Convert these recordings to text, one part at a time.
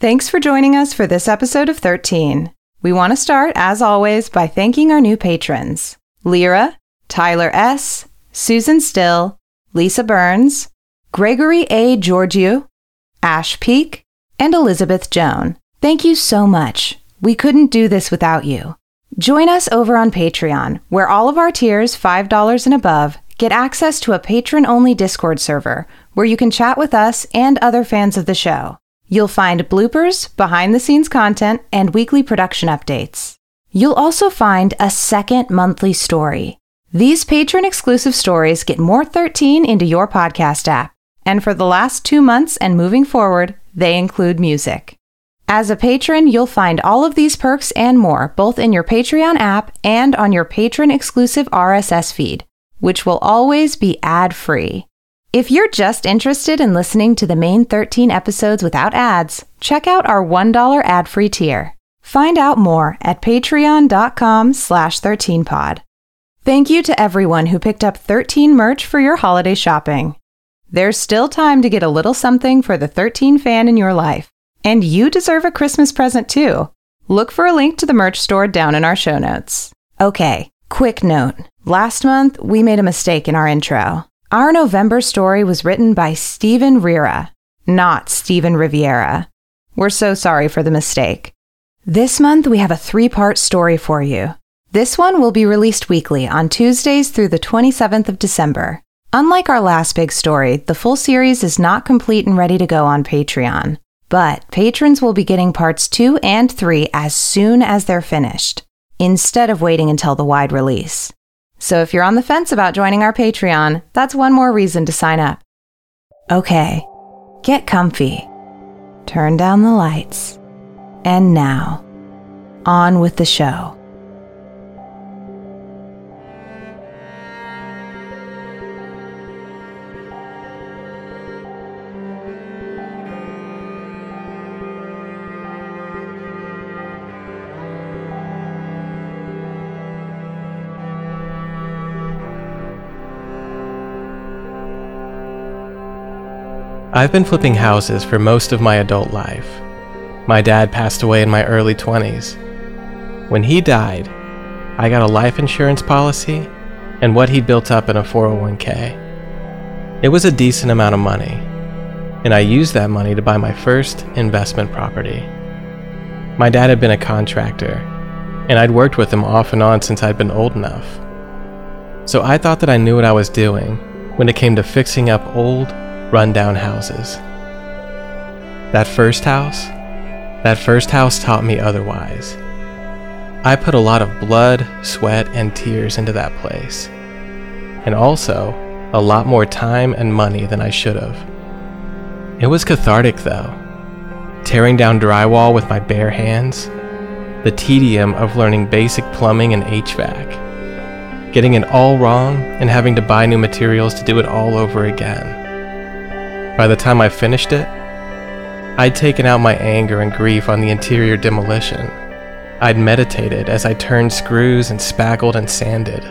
Thanks for joining us for this episode of 13. We want to start, as always, by thanking our new patrons Lyra, Tyler S., Susan Still, Lisa Burns, Gregory A. Georgiou, Ash Peak, and Elizabeth Joan. Thank you so much. We couldn't do this without you. Join us over on Patreon, where all of our tiers, $5 and above, get access to a patron only Discord server where you can chat with us and other fans of the show. You'll find bloopers, behind the scenes content, and weekly production updates. You'll also find a second monthly story. These patron exclusive stories get more 13 into your podcast app. And for the last two months and moving forward, they include music. As a patron, you'll find all of these perks and more both in your Patreon app and on your patron exclusive RSS feed, which will always be ad free. If you're just interested in listening to the main 13 episodes without ads, check out our $1 ad-free tier. Find out more at patreon.com slash 13pod. Thank you to everyone who picked up 13 merch for your holiday shopping. There's still time to get a little something for the 13 fan in your life. And you deserve a Christmas present too. Look for a link to the merch store down in our show notes. Okay, quick note. Last month, we made a mistake in our intro. Our November story was written by Stephen Rira, not Stephen Riviera. We're so sorry for the mistake. This month, we have a three part story for you. This one will be released weekly on Tuesdays through the 27th of December. Unlike our last big story, the full series is not complete and ready to go on Patreon, but patrons will be getting parts 2 and 3 as soon as they're finished, instead of waiting until the wide release. So if you're on the fence about joining our Patreon, that's one more reason to sign up. Okay, get comfy, turn down the lights, and now, on with the show. I've been flipping houses for most of my adult life. My dad passed away in my early 20s. When he died, I got a life insurance policy and what he'd built up in a 401k. It was a decent amount of money, and I used that money to buy my first investment property. My dad had been a contractor, and I'd worked with him off and on since I'd been old enough. So I thought that I knew what I was doing when it came to fixing up old, rundown houses. That first house, that first house taught me otherwise. I put a lot of blood, sweat, and tears into that place. And also, a lot more time and money than I should have. It was cathartic though. Tearing down drywall with my bare hands, the tedium of learning basic plumbing and HVAC, getting it all wrong and having to buy new materials to do it all over again. By the time I finished it, I'd taken out my anger and grief on the interior demolition. I'd meditated as I turned screws and spackled and sanded.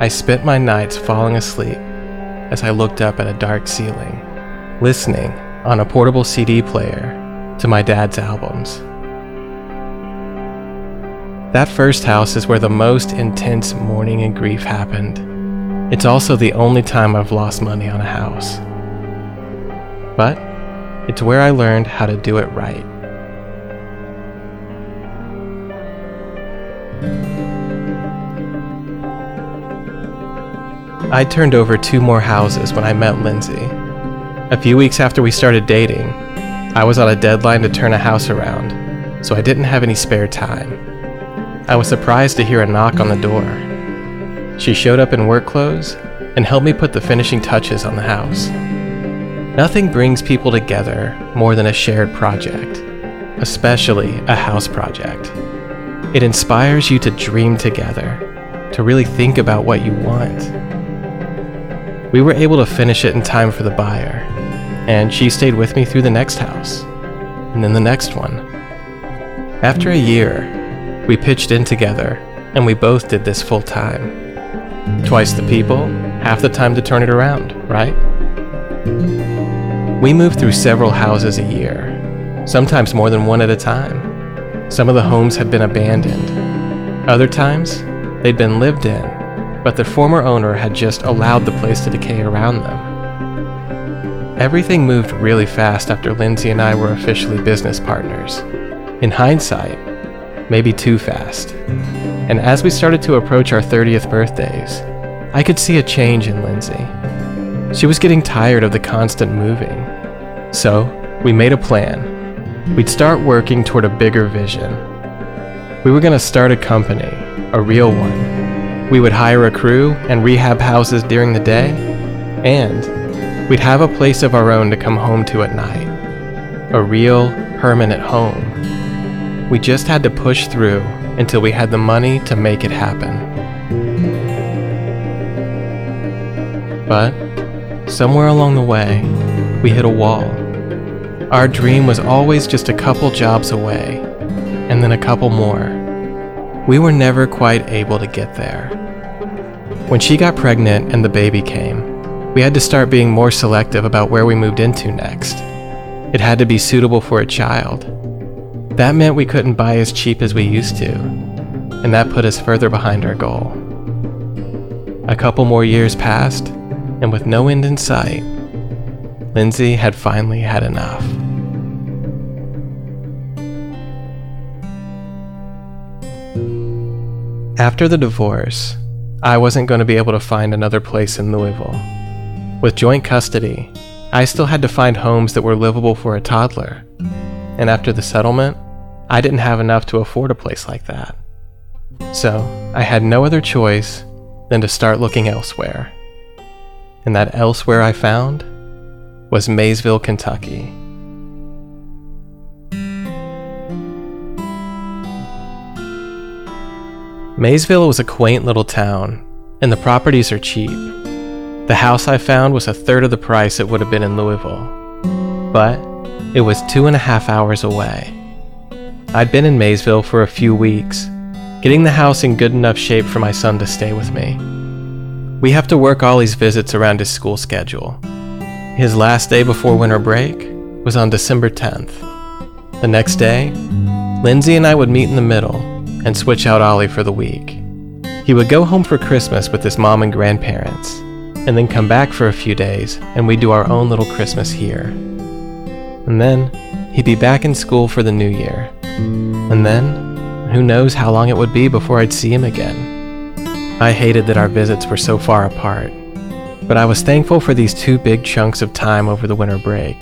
I spent my nights falling asleep as I looked up at a dark ceiling, listening on a portable CD player to my dad's albums. That first house is where the most intense mourning and grief happened. It's also the only time I've lost money on a house but it's where I learned how to do it right. I turned over two more houses when I met Lindsay. A few weeks after we started dating, I was on a deadline to turn a house around, so I didn't have any spare time. I was surprised to hear a knock on the door. She showed up in work clothes and helped me put the finishing touches on the house. Nothing brings people together more than a shared project, especially a house project. It inspires you to dream together, to really think about what you want. We were able to finish it in time for the buyer, and she stayed with me through the next house, and then the next one. After a year, we pitched in together, and we both did this full time. Twice the people, half the time to turn it around, right? We moved through several houses a year, sometimes more than one at a time. Some of the homes had been abandoned. Other times, they'd been lived in, but their former owner had just allowed the place to decay around them. Everything moved really fast after Lindsay and I were officially business partners. In hindsight, maybe too fast. And as we started to approach our 30th birthdays, I could see a change in Lindsay. She was getting tired of the constant moving. So, we made a plan. We'd start working toward a bigger vision. We were going to start a company, a real one. We would hire a crew and rehab houses during the day, and we'd have a place of our own to come home to at night. A real, permanent home. We just had to push through until we had the money to make it happen. But somewhere along the way, we hit a wall. Our dream was always just a couple jobs away, and then a couple more. We were never quite able to get there. When she got pregnant and the baby came, we had to start being more selective about where we moved into next. It had to be suitable for a child. That meant we couldn't buy as cheap as we used to, and that put us further behind our goal. A couple more years passed, and with no end in sight, Lindsay had finally had enough. After the divorce, I wasn't going to be able to find another place in Louisville. With joint custody, I still had to find homes that were livable for a toddler. And after the settlement, I didn't have enough to afford a place like that. So, I had no other choice than to start looking elsewhere and that elsewhere I found was Maysville, Kentucky. Maysville was a quaint little town, and the properties are cheap. The house I found was a third of the price it would have been in Louisville, but it was two and a half hours away. I'd been in Maysville for a few weeks, getting the house in good enough shape for my son to stay with me. We have to work Ollie's visits around his school schedule. His last day before winter break was on December 10th. The next day, Lindsay and I would meet in the middle and switch out Ollie for the week. He would go home for Christmas with his mom and grandparents, and then come back for a few days and we'd do our own little Christmas here. And then he'd be back in school for the new year. And then, who knows how long it would be before I'd see him again. I hated that our visits were so far apart, but I was thankful for these two big chunks of time over the winter break.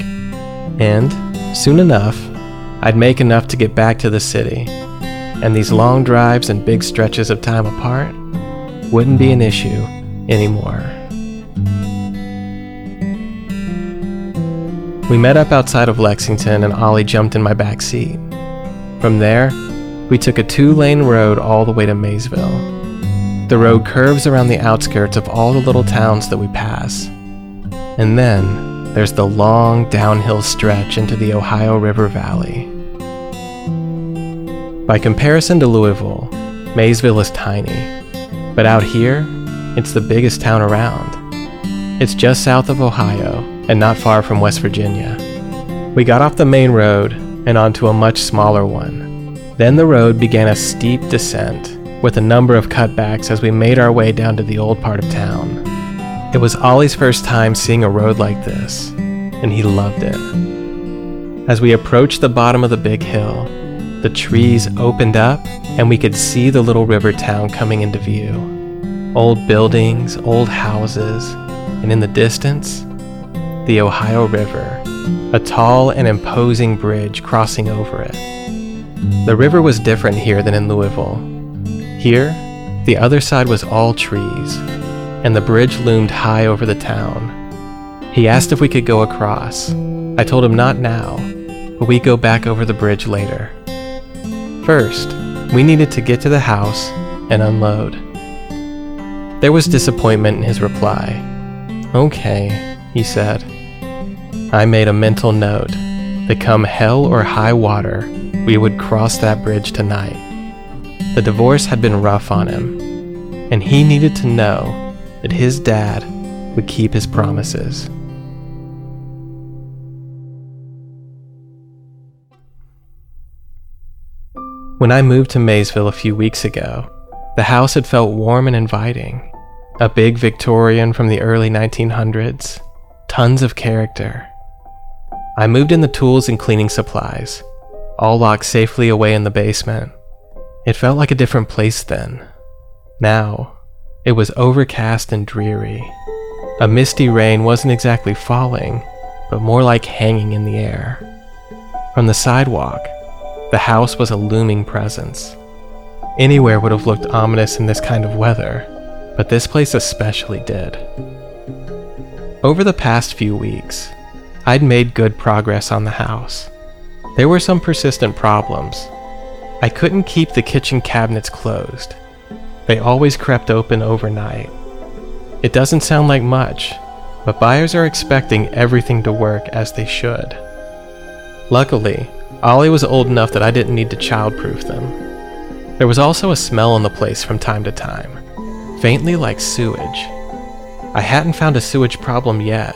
And, soon enough, I'd make enough to get back to the city, and these long drives and big stretches of time apart wouldn't be an issue anymore. We met up outside of Lexington, and Ollie jumped in my back seat. From there, we took a two lane road all the way to Maysville. The road curves around the outskirts of all the little towns that we pass. And then there's the long downhill stretch into the Ohio River Valley. By comparison to Louisville, Maysville is tiny, but out here, it's the biggest town around. It's just south of Ohio and not far from West Virginia. We got off the main road and onto a much smaller one. Then the road began a steep descent with a number of cutbacks as we made our way down to the old part of town. It was Ollie's first time seeing a road like this, and he loved it. As we approached the bottom of the big hill, the trees opened up and we could see the little river town coming into view. Old buildings, old houses, and in the distance, the Ohio River, a tall and imposing bridge crossing over it. The river was different here than in Louisville, here, the other side was all trees, and the bridge loomed high over the town. He asked if we could go across. I told him not now, but we'd go back over the bridge later. First, we needed to get to the house and unload. There was disappointment in his reply. Okay, he said. I made a mental note that come hell or high water, we would cross that bridge tonight. The divorce had been rough on him, and he needed to know that his dad would keep his promises. When I moved to Maysville a few weeks ago, the house had felt warm and inviting. A big Victorian from the early 1900s, tons of character. I moved in the tools and cleaning supplies, all locked safely away in the basement. It felt like a different place then. Now, it was overcast and dreary. A misty rain wasn't exactly falling, but more like hanging in the air. From the sidewalk, the house was a looming presence. Anywhere would have looked ominous in this kind of weather, but this place especially did. Over the past few weeks, I'd made good progress on the house. There were some persistent problems. I couldn't keep the kitchen cabinets closed. They always crept open overnight. It doesn't sound like much, but buyers are expecting everything to work as they should. Luckily, Ollie was old enough that I didn't need to childproof them. There was also a smell in the place from time to time, faintly like sewage. I hadn't found a sewage problem yet,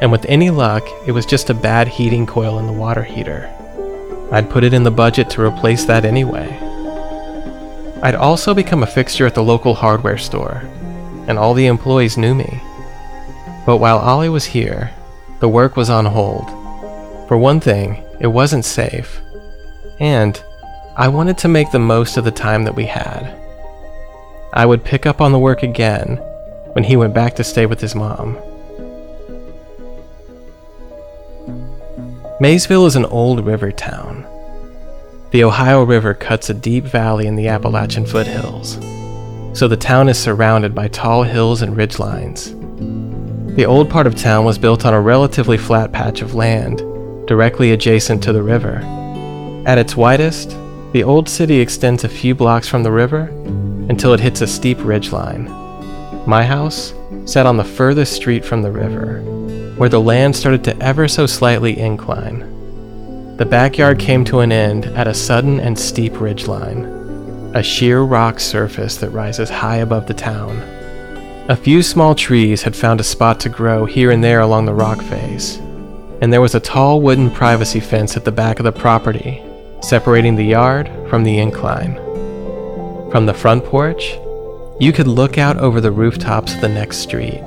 and with any luck, it was just a bad heating coil in the water heater. I'd put it in the budget to replace that anyway. I'd also become a fixture at the local hardware store, and all the employees knew me. But while Ollie was here, the work was on hold. For one thing, it wasn't safe, and I wanted to make the most of the time that we had. I would pick up on the work again when he went back to stay with his mom. Maysville is an old river town. The Ohio River cuts a deep valley in the Appalachian foothills, so the town is surrounded by tall hills and ridgelines. The old part of town was built on a relatively flat patch of land directly adjacent to the river. At its widest, the old city extends a few blocks from the river until it hits a steep ridgeline. My house sat on the furthest street from the river, where the land started to ever so slightly incline. The backyard came to an end at a sudden and steep ridgeline, a sheer rock surface that rises high above the town. A few small trees had found a spot to grow here and there along the rock face, and there was a tall wooden privacy fence at the back of the property, separating the yard from the incline. From the front porch, you could look out over the rooftops of the next street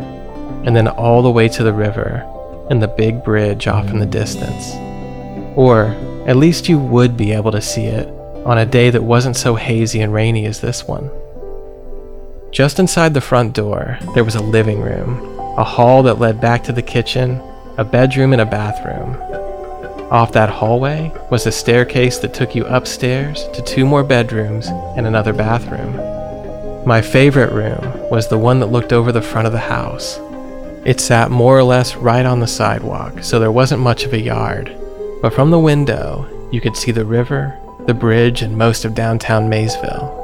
and then all the way to the river and the big bridge off in the distance. Or at least you would be able to see it on a day that wasn't so hazy and rainy as this one. Just inside the front door, there was a living room, a hall that led back to the kitchen, a bedroom, and a bathroom. Off that hallway was a staircase that took you upstairs to two more bedrooms and another bathroom. My favorite room was the one that looked over the front of the house. It sat more or less right on the sidewalk, so there wasn't much of a yard. But from the window, you could see the river, the bridge, and most of downtown Maysville,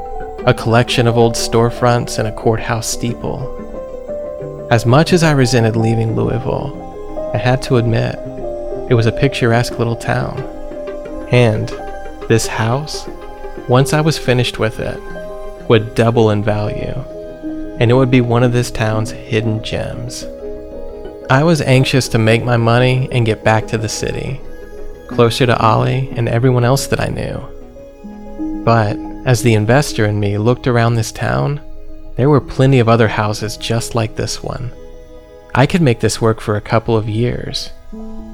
a collection of old storefronts and a courthouse steeple. As much as I resented leaving Louisville, I had to admit, it was a picturesque little town. And this house, once I was finished with it, would double in value, and it would be one of this town's hidden gems. I was anxious to make my money and get back to the city, closer to Ollie and everyone else that I knew. But as the investor in me looked around this town, there were plenty of other houses just like this one. I could make this work for a couple of years.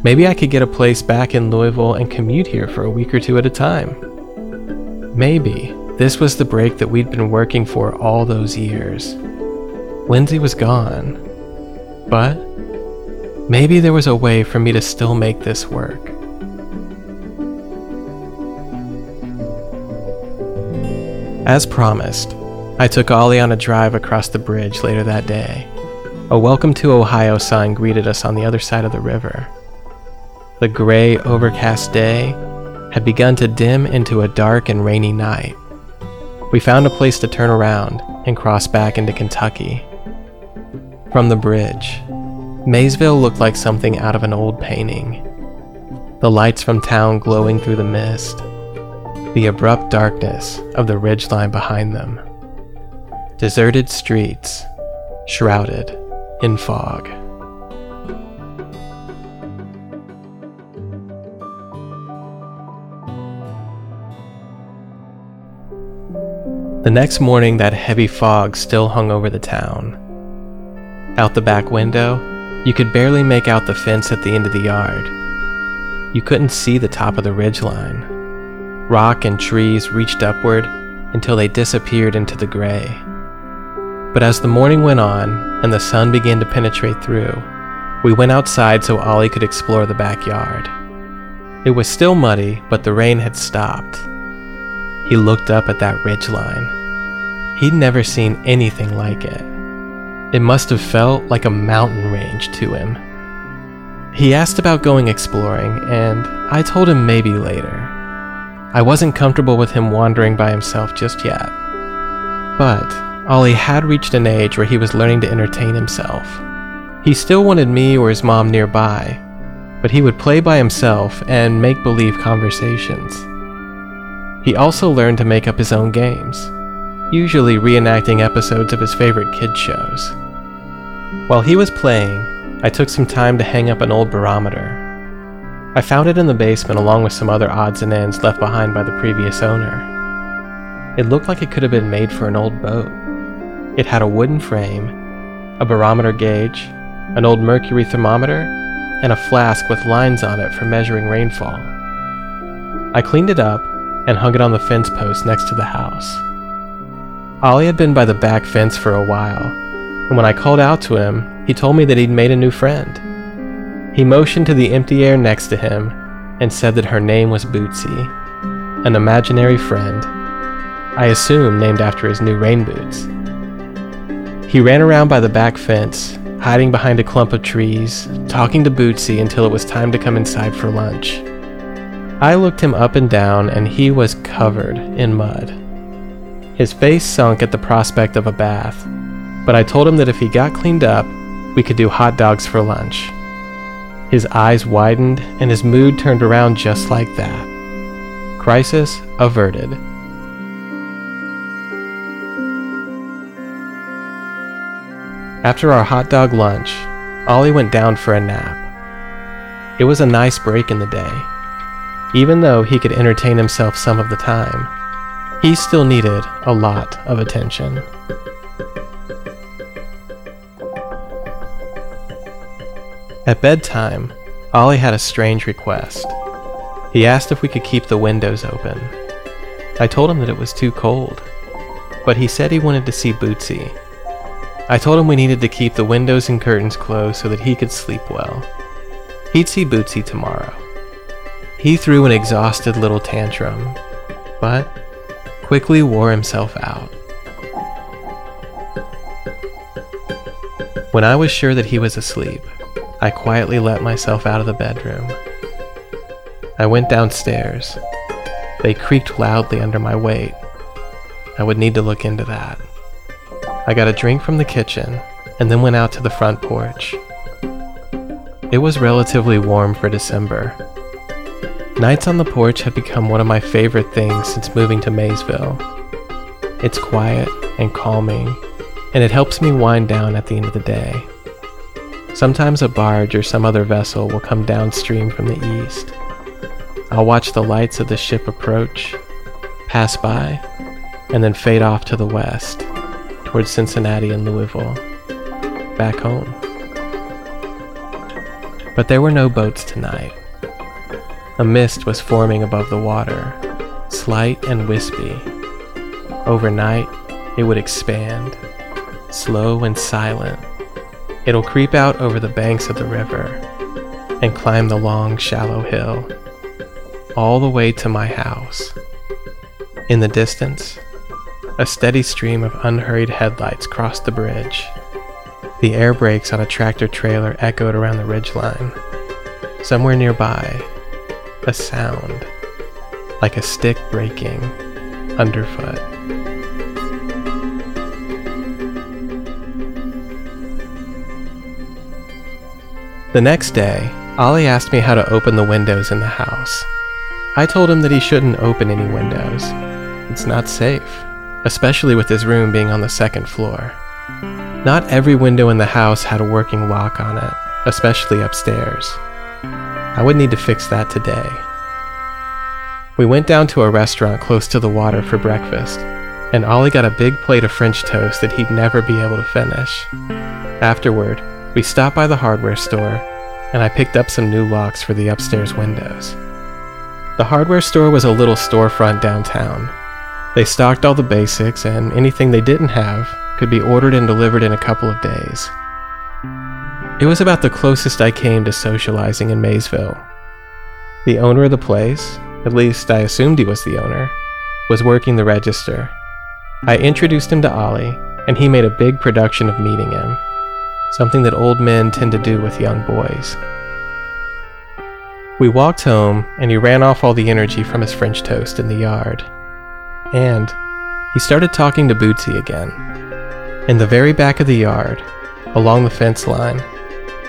Maybe I could get a place back in Louisville and commute here for a week or two at a time. Maybe this was the break that we'd been working for all those years. Lindsay was gone, but Maybe there was a way for me to still make this work. As promised, I took Ollie on a drive across the bridge later that day. A Welcome to Ohio sign greeted us on the other side of the river. The gray, overcast day had begun to dim into a dark and rainy night. We found a place to turn around and cross back into Kentucky. From the bridge, Maysville looked like something out of an old painting. The lights from town glowing through the mist, the abrupt darkness of the ridgeline behind them. Deserted streets, shrouded in fog. The next morning, that heavy fog still hung over the town. Out the back window, you could barely make out the fence at the end of the yard. You couldn't see the top of the ridge line. Rock and trees reached upward until they disappeared into the gray. But as the morning went on and the sun began to penetrate through, we went outside so Ollie could explore the backyard. It was still muddy, but the rain had stopped. He looked up at that ridge line. He'd never seen anything like it. It must have felt like a mountain range to him. He asked about going exploring, and I told him maybe later. I wasn't comfortable with him wandering by himself just yet. But Ollie had reached an age where he was learning to entertain himself. He still wanted me or his mom nearby, but he would play by himself and make believe conversations. He also learned to make up his own games, usually reenacting episodes of his favorite kid shows. While he was playing, I took some time to hang up an old barometer. I found it in the basement along with some other odds and ends left behind by the previous owner. It looked like it could have been made for an old boat. It had a wooden frame, a barometer gauge, an old mercury thermometer, and a flask with lines on it for measuring rainfall. I cleaned it up and hung it on the fence post next to the house. Ollie had been by the back fence for a while, and when I called out to him, he told me that he'd made a new friend. He motioned to the empty air next to him and said that her name was Bootsy, an imaginary friend, I assume named after his new rain boots. He ran around by the back fence, hiding behind a clump of trees, talking to Bootsy until it was time to come inside for lunch. I looked him up and down, and he was covered in mud. His face sunk at the prospect of a bath, but I told him that if he got cleaned up, we could do hot dogs for lunch. His eyes widened, and his mood turned around just like that. Crisis averted. After our hot dog lunch, Ollie went down for a nap. It was a nice break in the day even though he could entertain himself some of the time, he still needed a lot of attention. At bedtime, Ollie had a strange request. He asked if we could keep the windows open. I told him that it was too cold, but he said he wanted to see Bootsy. I told him we needed to keep the windows and curtains closed so that he could sleep well. He'd see Bootsy tomorrow. He threw an exhausted little tantrum, but quickly wore himself out. When I was sure that he was asleep, I quietly let myself out of the bedroom. I went downstairs. They creaked loudly under my weight. I would need to look into that. I got a drink from the kitchen and then went out to the front porch. It was relatively warm for December, Nights on the porch have become one of my favorite things since moving to Maysville. It's quiet and calming, and it helps me wind down at the end of the day. Sometimes a barge or some other vessel will come downstream from the east. I'll watch the lights of the ship approach, pass by, and then fade off to the west, towards Cincinnati and Louisville, back home. But there were no boats tonight. A mist was forming above the water, slight and wispy. Overnight, it would expand, slow and silent. It'll creep out over the banks of the river and climb the long, shallow hill, all the way to my house. In the distance, a steady stream of unhurried headlights crossed the bridge. The air brakes on a tractor trailer echoed around the ridgeline. Somewhere nearby, a sound, like a stick breaking underfoot. The next day, Ollie asked me how to open the windows in the house. I told him that he shouldn't open any windows. It's not safe, especially with his room being on the second floor. Not every window in the house had a working lock on it, especially upstairs. I would need to fix that today. We went down to a restaurant close to the water for breakfast. and Ollie got a big plate of French toast that he'd never be able to finish. Afterward, we stopped by the hardware store, and I picked up some new locks for the upstairs windows. The hardware store was a little storefront downtown. They stocked all the basics, and anything they didn't have could be ordered and delivered in a couple of days. It was about the closest I came to socializing in Maysville. The owner of the place, at least I assumed he was the owner, was working the register. I introduced him to Ollie, and he made a big production of meeting him, something that old men tend to do with young boys. We walked home, and he ran off all the energy from his French toast in the yard. And he started talking to Bootsy again. In the very back of the yard, along the fence line,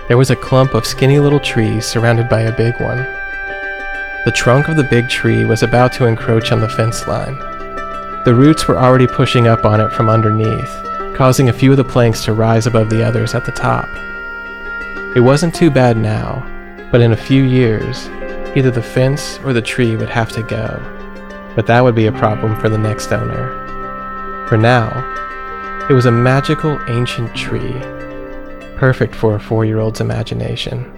there was a clump of skinny little trees surrounded by a big one. The trunk of the big tree was about to encroach on the fence line. The roots were already pushing up on it from underneath, causing a few of the planks to rise above the others at the top. It wasn't too bad now, but in a few years, either the fence or the tree would have to go. But that would be a problem for the next owner. For now, it was a magical ancient tree, perfect for a four year old's imagination.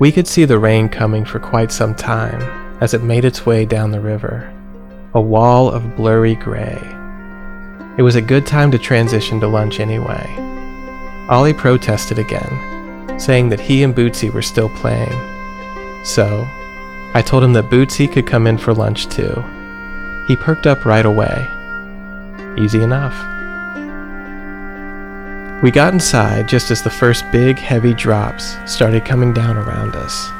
We could see the rain coming for quite some time as it made its way down the river, a wall of blurry gray. It was a good time to transition to lunch anyway. Ollie protested again, saying that he and Bootsy were still playing. So, I told him that Bootsy could come in for lunch too. He perked up right away. Easy enough. We got inside just as the first big, heavy drops started coming down around us.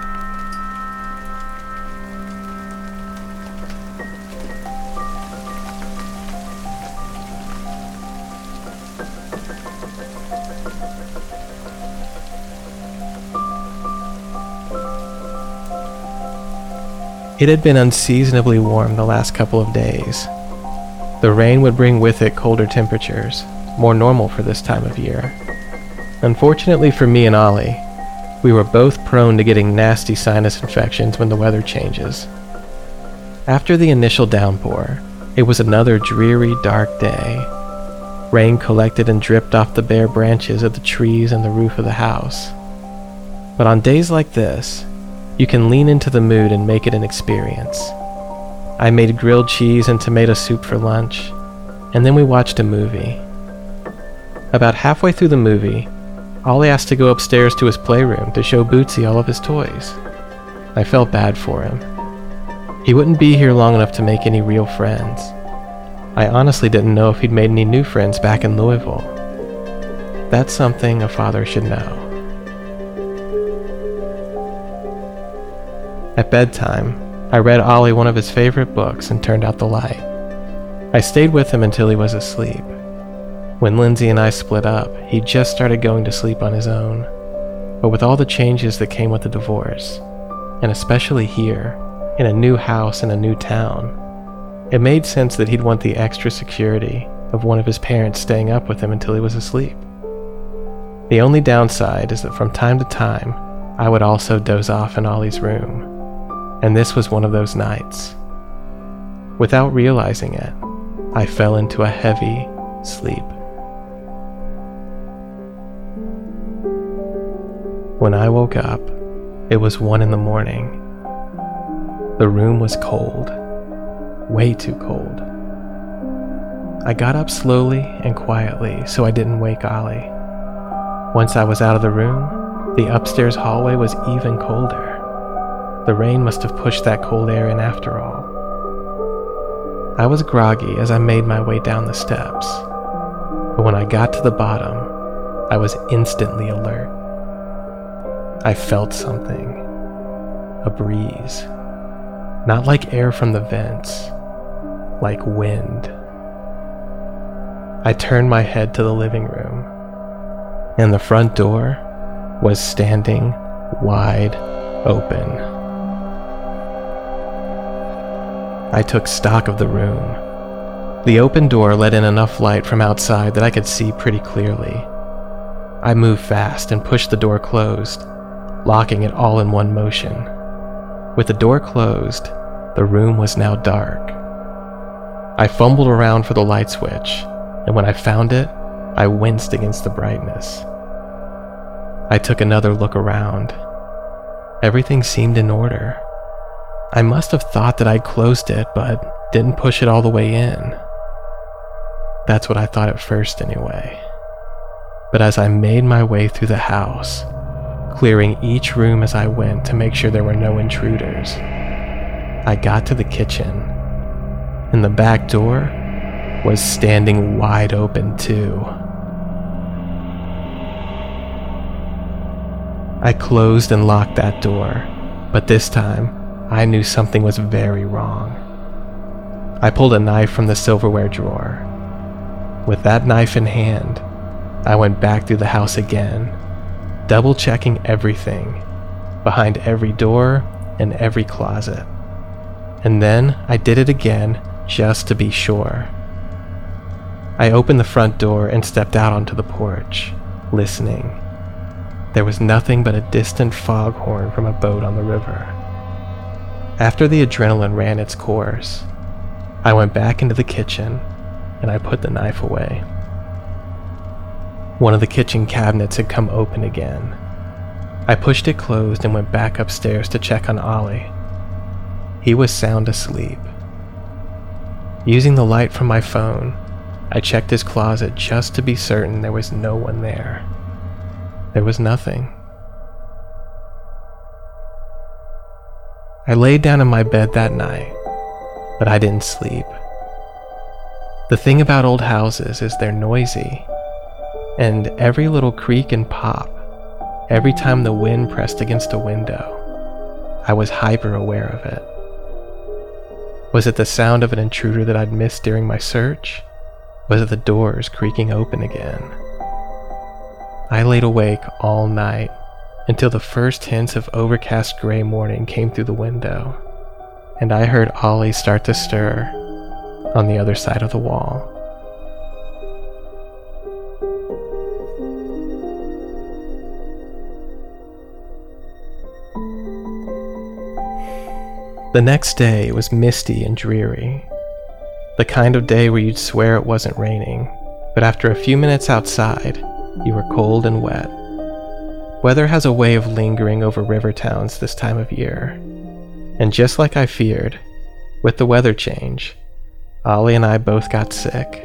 It had been unseasonably warm the last couple of days. The rain would bring with it colder temperatures, more normal for this time of year. Unfortunately for me and Ollie, we were both prone to getting nasty sinus infections when the weather changes. After the initial downpour, it was another dreary, dark day. Rain collected and dripped off the bare branches of the trees and the roof of the house. But on days like this, you can lean into the mood and make it an experience. I made grilled cheese and tomato soup for lunch, and then we watched a movie. About halfway through the movie, Ollie asked to go upstairs to his playroom to show Bootsy all of his toys. I felt bad for him. He wouldn't be here long enough to make any real friends. I honestly didn't know if he'd made any new friends back in Louisville. That's something a father should know. At bedtime, I read Ollie one of his favorite books and turned out the light. I stayed with him until he was asleep. When Lindsay and I split up, he just started going to sleep on his own. But with all the changes that came with the divorce, and especially here, in a new house in a new town, it made sense that he'd want the extra security of one of his parents staying up with him until he was asleep. The only downside is that from time to time, I would also doze off in Ollie's room, and this was one of those nights. Without realizing it, I fell into a heavy sleep. When I woke up, it was one in the morning. The room was cold, way too cold. I got up slowly and quietly so I didn't wake Ollie. Once I was out of the room, the upstairs hallway was even colder. The rain must have pushed that cold air in after all. I was groggy as I made my way down the steps, but when I got to the bottom, I was instantly alert. I felt something. A breeze. Not like air from the vents, like wind. I turned my head to the living room, and the front door was standing wide open. I took stock of the room. The open door let in enough light from outside that I could see pretty clearly. I moved fast and pushed the door closed locking it all in one motion. With the door closed, The room was now dark. I fumbled around for the light switch, and when I found it, I winced against the brightness. I took another look around. Everything seemed in order. I must have thought that I'd closed it, but didn't push it all the way in. That's what I thought at first, anyway. But as I made my way through the house, clearing each room as I went to make sure there were no intruders, I got to the kitchen, and the back door was standing wide open, too. I closed and locked that door, but this time I knew something was very wrong. I pulled a knife from the silverware drawer. With that knife in hand, I went back through the house again, double checking everything behind every door and every closet. And then I did it again just to be sure. I opened the front door and stepped out onto the porch, listening. There was nothing but a distant foghorn from a boat on the river. After the adrenaline ran its course, I went back into the kitchen and I put the knife away. One of the kitchen cabinets had come open again. I pushed it closed and went back upstairs to check on Ollie. He was sound asleep. Using the light from my phone, I checked his closet just to be certain there was no one there. There was nothing. I laid down in my bed that night, but I didn't sleep. The thing about old houses is they're noisy, and every little creak and pop, every time the wind pressed against a window, I was hyper aware of it. Was it the sound of an intruder that I'd missed during my search? Was it the doors creaking open again? I laid awake all night until the first hints of overcast gray morning came through the window, and I heard Ollie start to stir on the other side of the wall. The next day was misty and dreary. The kind of day where you'd swear it wasn't raining, but after a few minutes outside, you were cold and wet. Weather has a way of lingering over river towns this time of year. And just like I feared, with the weather change, Ollie and I both got sick.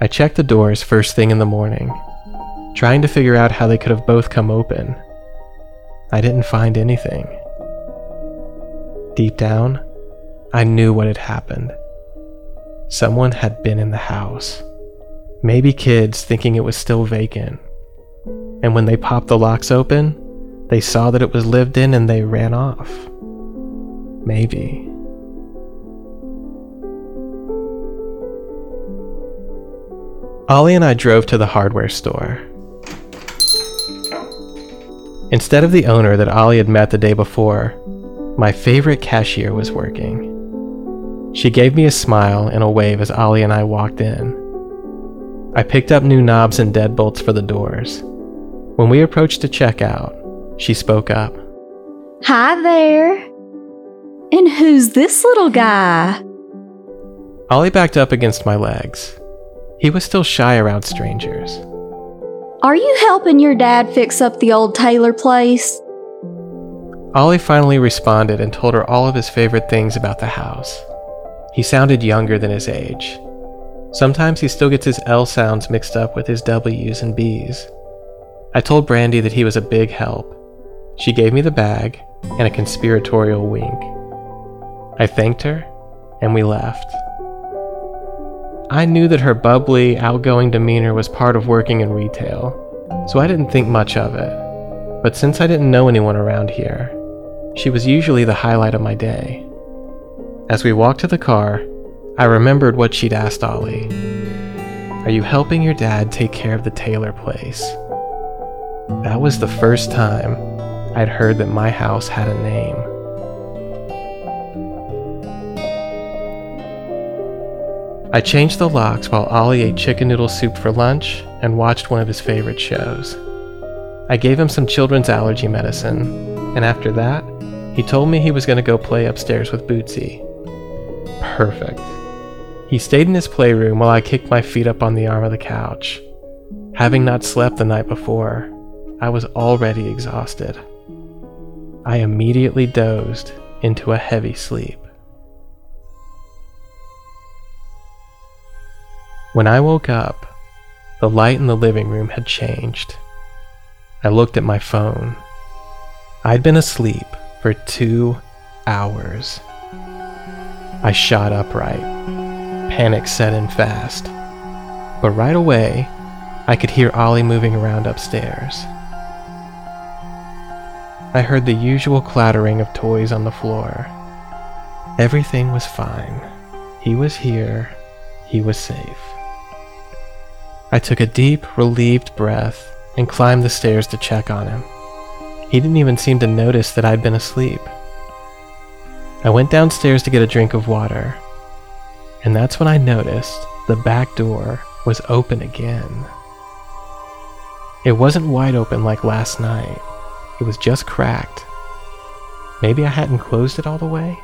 I checked the doors first thing in the morning, trying to figure out how they could have both come open. I didn't find anything. Deep down, I knew what had happened. Someone had been in the house. Maybe kids thinking it was still vacant. And when they popped the locks open, they saw that it was lived in and they ran off. Maybe. Ollie and I drove to the hardware store. Instead of the owner that Ollie had met the day before, my favorite cashier was working. She gave me a smile and a wave as Ollie and I walked in. I picked up new knobs and deadbolts for the doors. When we approached to checkout, she spoke up. Hi there. And who's this little guy? Ollie backed up against my legs. He was still shy around strangers. Are you helping your dad fix up the old Taylor place? Ollie finally responded and told her all of his favorite things about the house. He sounded younger than his age. Sometimes he still gets his L sounds mixed up with his W's and B's. I told Brandy that he was a big help. She gave me the bag and a conspiratorial wink. I thanked her and we left. I knew that her bubbly, outgoing demeanor was part of working in retail, so I didn't think much of it. But since I didn't know anyone around here, she was usually the highlight of my day. As we walked to the car, I remembered what she'd asked Ollie. Are you helping your dad take care of the Taylor place? That was the first time I'd heard that my house had a name. I changed the locks while Ollie ate chicken noodle soup for lunch and watched one of his favorite shows. I gave him some children's allergy medicine, and after that, He told me he was going to go play upstairs with Bootsy. Perfect. He stayed in his playroom while I kicked my feet up on the arm of the couch. Having not slept the night before, I was already exhausted. I immediately dozed into a heavy sleep. When I woke up, the light in the living room had changed. I looked at my phone. I'd been asleep for two hours. I shot upright. Panic set in fast. But right away, I could hear Ollie moving around upstairs. I heard the usual clattering of toys on the floor. Everything was fine. He was here. He was safe. I took a deep, relieved breath and climbed the stairs to check on him. He didn't even seem to notice that I'd been asleep. I went downstairs to get a drink of water, and that's when I noticed the back door was open again. It wasn't wide open like last night, it was just cracked. Maybe I hadn't closed it all the way?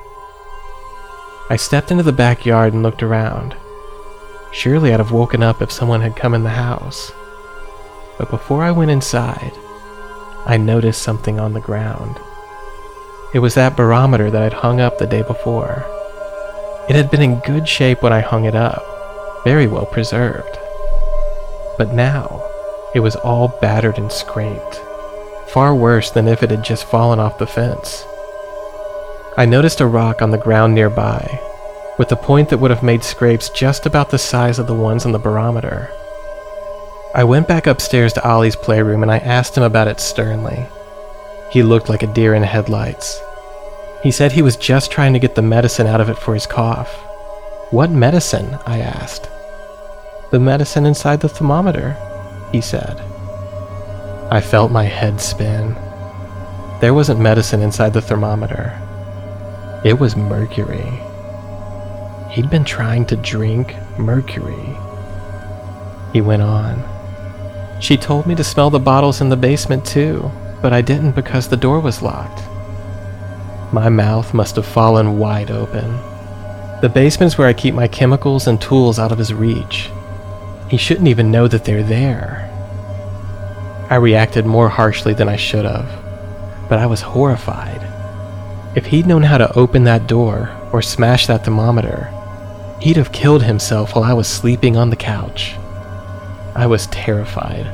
I stepped into the backyard and looked around. Surely I'd have woken up if someone had come in the house. But before I went inside, I noticed something on the ground. It was that barometer that I'd hung up the day before. It had been in good shape when I hung it up, very well preserved. But now, it was all battered and scraped, far worse than if it had just fallen off the fence. I noticed a rock on the ground nearby, with a point that would have made scrapes just about the size of the ones on the barometer. I went back upstairs to Ollie's playroom and I asked him about it sternly. He looked like a deer in headlights. He said he was just trying to get the medicine out of it for his cough. What medicine? I asked. The medicine inside the thermometer, he said. I felt my head spin. There wasn't medicine inside the thermometer. It was mercury. He'd been trying to drink mercury. He went on. She told me to smell the bottles in the basement too, but I didn't because the door was locked. My mouth must have fallen wide open. The basement's where I keep my chemicals and tools out of his reach. He shouldn't even know that they're there. I reacted more harshly than I should have, but I was horrified. If he'd known how to open that door or smash that thermometer, he'd have killed himself while I was sleeping on the couch. I was terrified,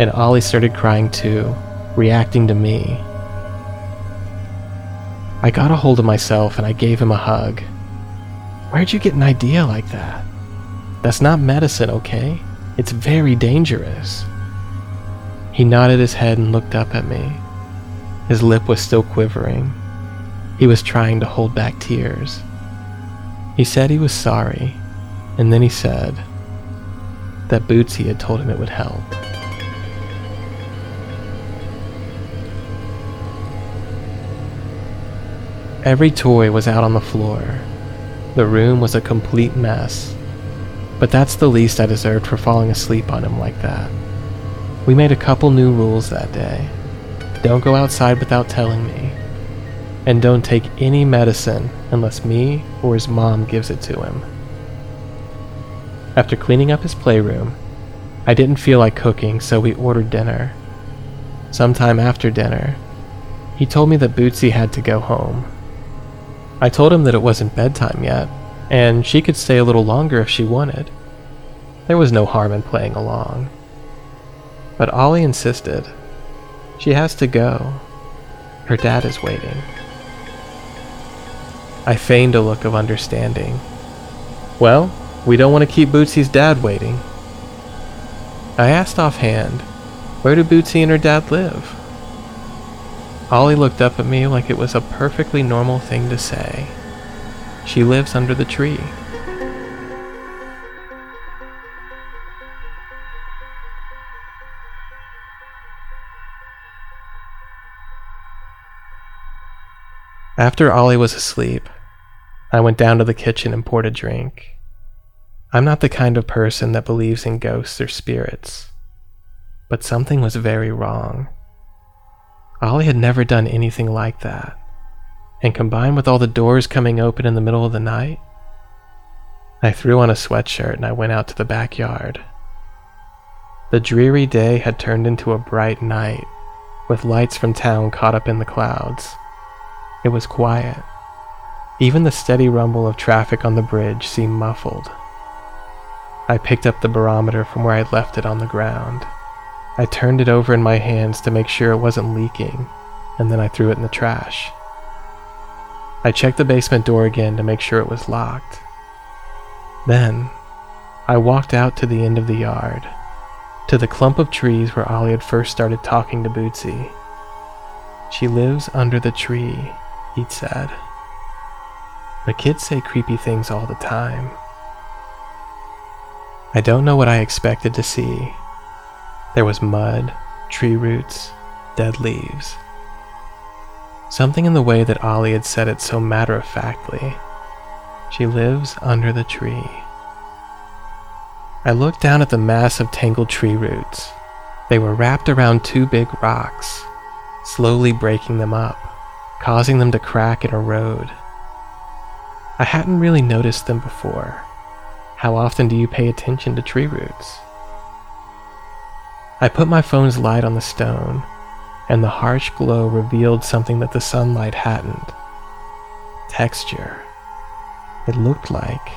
and Ollie started crying too, reacting to me. I got a hold of myself and I gave him a hug. Where'd you get an idea like that? That's not medicine, okay? It's very dangerous. He nodded his head and looked up at me. His lip was still quivering. He was trying to hold back tears. He said he was sorry, and then he said, that Bootsy had told him it would help. Every toy was out on the floor. The room was a complete mess. But that's the least I deserved for falling asleep on him like that. We made a couple new rules that day. Don't go outside without telling me. And don't take any medicine unless me or his mom gives it to him. After cleaning up his playroom, I didn't feel like cooking, so we ordered dinner. Sometime after dinner, he told me that Bootsy had to go home. I told him that it wasn't bedtime yet, and she could stay a little longer if she wanted. There was no harm in playing along. But Ollie insisted. She has to go. Her dad is waiting. I feigned a look of understanding. Well, we don't want to keep Bootsy's dad waiting. I asked offhand, where do Bootsy and her dad live? Ollie looked up at me like it was a perfectly normal thing to say. She lives under the tree. After Ollie was asleep, I went down to the kitchen and poured a drink. I'm not the kind of person that believes in ghosts or spirits. But something was very wrong. Ollie had never done anything like that. and combined with all the doors coming open in the middle of the night, I threw on a sweatshirt and I went out to the backyard. The dreary day had turned into a bright night, with lights from town caught up in the clouds. It was quiet. Even the steady rumble of traffic on the bridge seemed muffled. I picked up the barometer from where I'd left it on the ground. I turned it over in my hands to make sure it wasn't leaking, and then I threw it in the trash. I checked the basement door again to make sure it was locked. Then, I walked out to the end of the yard, to the clump of trees where Ollie had first started talking to Bootsy. She lives under the tree, he'd said. But kids say creepy things all the time. I don't know what I expected to see. There was mud, tree roots, dead leaves. Something in the way that Ollie had said it so matter of factly. She lives under the tree. I looked down at the mass of tangled tree roots. They were wrapped around two big rocks, slowly breaking them up, causing them to crack and erode. I hadn't really noticed them before. How often do you pay attention to tree roots? I put my phone's light on the stone, and the harsh glow revealed something that the sunlight hadn't texture. It looked like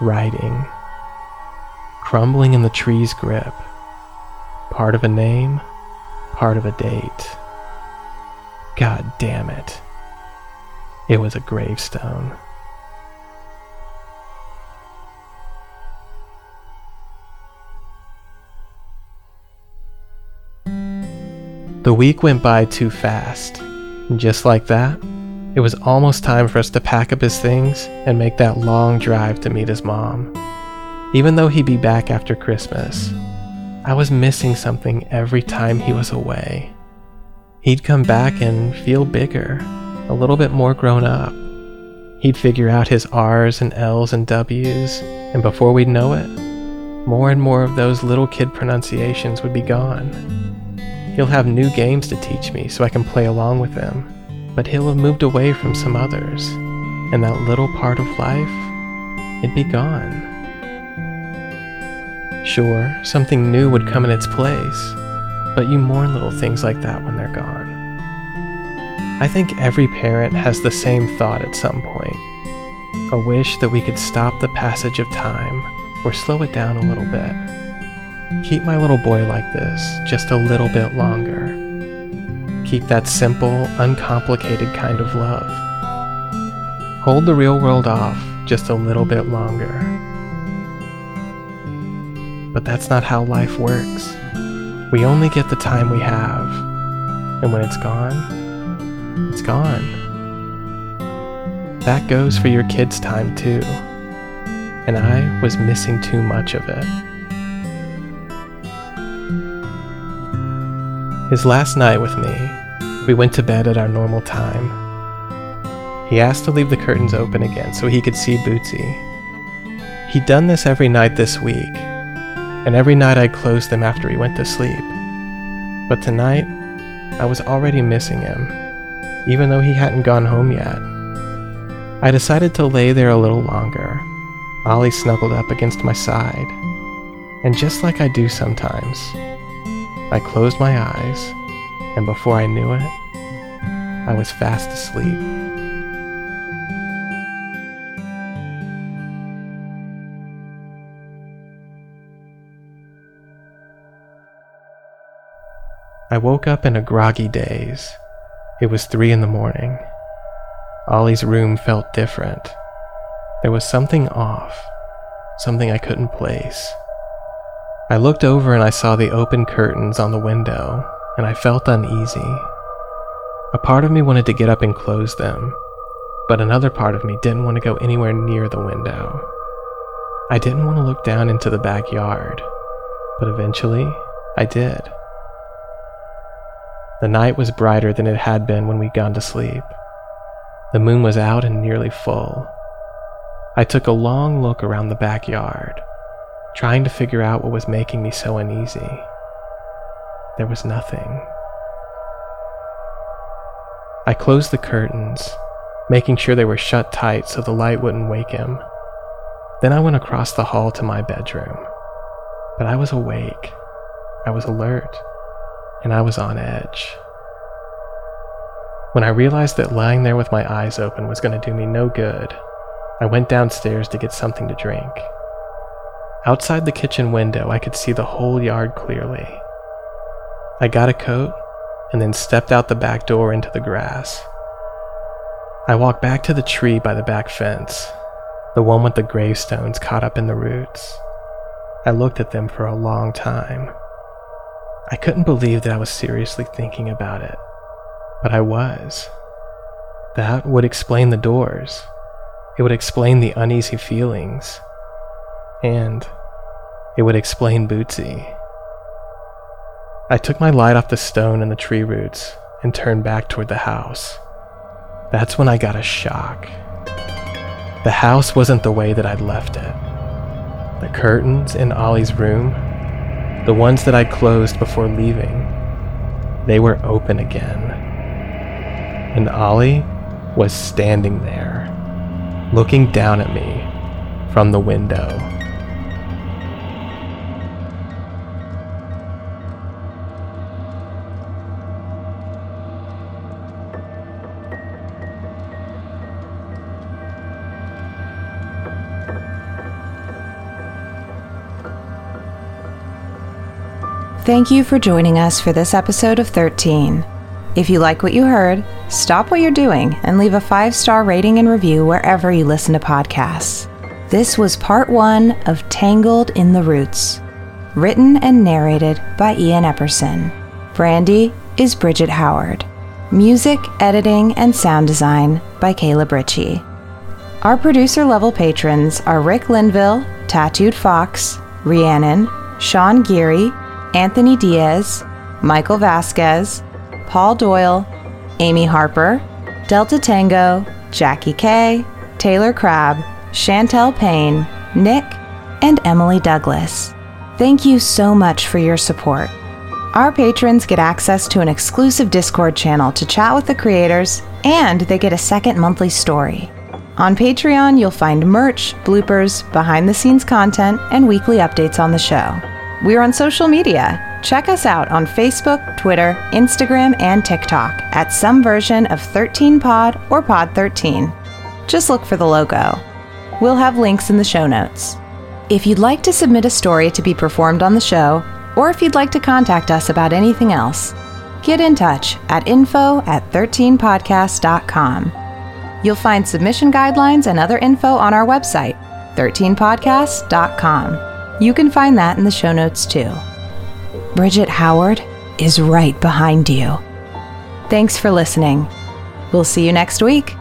writing, crumbling in the tree's grip, part of a name, part of a date. God damn it. It was a gravestone. The week went by too fast. And just like that, it was almost time for us to pack up his things and make that long drive to meet his mom. Even though he'd be back after Christmas, I was missing something every time he was away. He'd come back and feel bigger, a little bit more grown up. He'd figure out his R's and L's and W's, and before we'd know it, more and more of those little kid pronunciations would be gone. He'll have new games to teach me so I can play along with them, but he'll have moved away from some others, and that little part of life, it'd be gone. Sure, something new would come in its place, but you mourn little things like that when they're gone. I think every parent has the same thought at some point a wish that we could stop the passage of time or slow it down a little bit. Keep my little boy like this just a little bit longer. Keep that simple, uncomplicated kind of love. Hold the real world off just a little bit longer. But that's not how life works. We only get the time we have, and when it's gone, it's gone. That goes for your kids' time too, and I was missing too much of it. His last night with me, we went to bed at our normal time. He asked to leave the curtains open again so he could see Bootsy. He'd done this every night this week, and every night I'd close them after he went to sleep. But tonight, I was already missing him, even though he hadn't gone home yet. I decided to lay there a little longer. Ollie snuggled up against my side, and just like I do sometimes, I closed my eyes, and before I knew it, I was fast asleep. I woke up in a groggy daze. It was three in the morning. Ollie's room felt different. There was something off, something I couldn't place. I looked over and I saw the open curtains on the window, and I felt uneasy. A part of me wanted to get up and close them, but another part of me didn't want to go anywhere near the window. I didn't want to look down into the backyard, but eventually I did. The night was brighter than it had been when we'd gone to sleep. The moon was out and nearly full. I took a long look around the backyard trying to figure out what was making me so uneasy. There was nothing. I closed the curtains, making sure they were shut tight so the light wouldn't wake him. Then I went across the hall to my bedroom. But I was awake, I was alert, and I was on edge. When I realized that lying there with my eyes open was going to do me no good, I went downstairs to get something to drink. Outside the kitchen window, I could see the whole yard clearly. I got a coat and then stepped out the back door into the grass. I walked back to the tree by the back fence, the one with the gravestones caught up in the roots. I looked at them for a long time. I couldn't believe that I was seriously thinking about it, but I was. That would explain the doors. It would explain the uneasy feelings. And it would explain Bootsy. I took my light off the stone and the tree roots and turned back toward the house. That's when I got a shock. The house wasn't the way that I'd left it. The curtains in Ollie's room, the ones that I'd closed before leaving, they were open again. And Ollie was standing there, looking down at me from the window. Thank you for joining us for this episode of 13. If you like what you heard, stop what you're doing and leave a five star rating and review wherever you listen to podcasts. This was part one of Tangled in the Roots, written and narrated by Ian Epperson. Brandy is Bridget Howard. Music, editing, and sound design by Caleb Ritchie. Our producer level patrons are Rick Linville, Tattooed Fox, Rhiannon, Sean Geary, Anthony Diaz, Michael Vasquez, Paul Doyle, Amy Harper, Delta Tango, Jackie Kay, Taylor Crabb, Chantel Payne, Nick, and Emily Douglas. Thank you so much for your support. Our patrons get access to an exclusive Discord channel to chat with the creators, and they get a second monthly story. On Patreon, you'll find merch, bloopers, behind the scenes content, and weekly updates on the show. We're on social media. Check us out on Facebook, Twitter, Instagram, and TikTok at some version of 13pod or Pod13. Just look for the logo. We'll have links in the show notes. If you'd like to submit a story to be performed on the show, or if you'd like to contact us about anything else, get in touch at info at 13podcast.com. You'll find submission guidelines and other info on our website, 13podcast.com. You can find that in the show notes too. Bridget Howard is right behind you. Thanks for listening. We'll see you next week.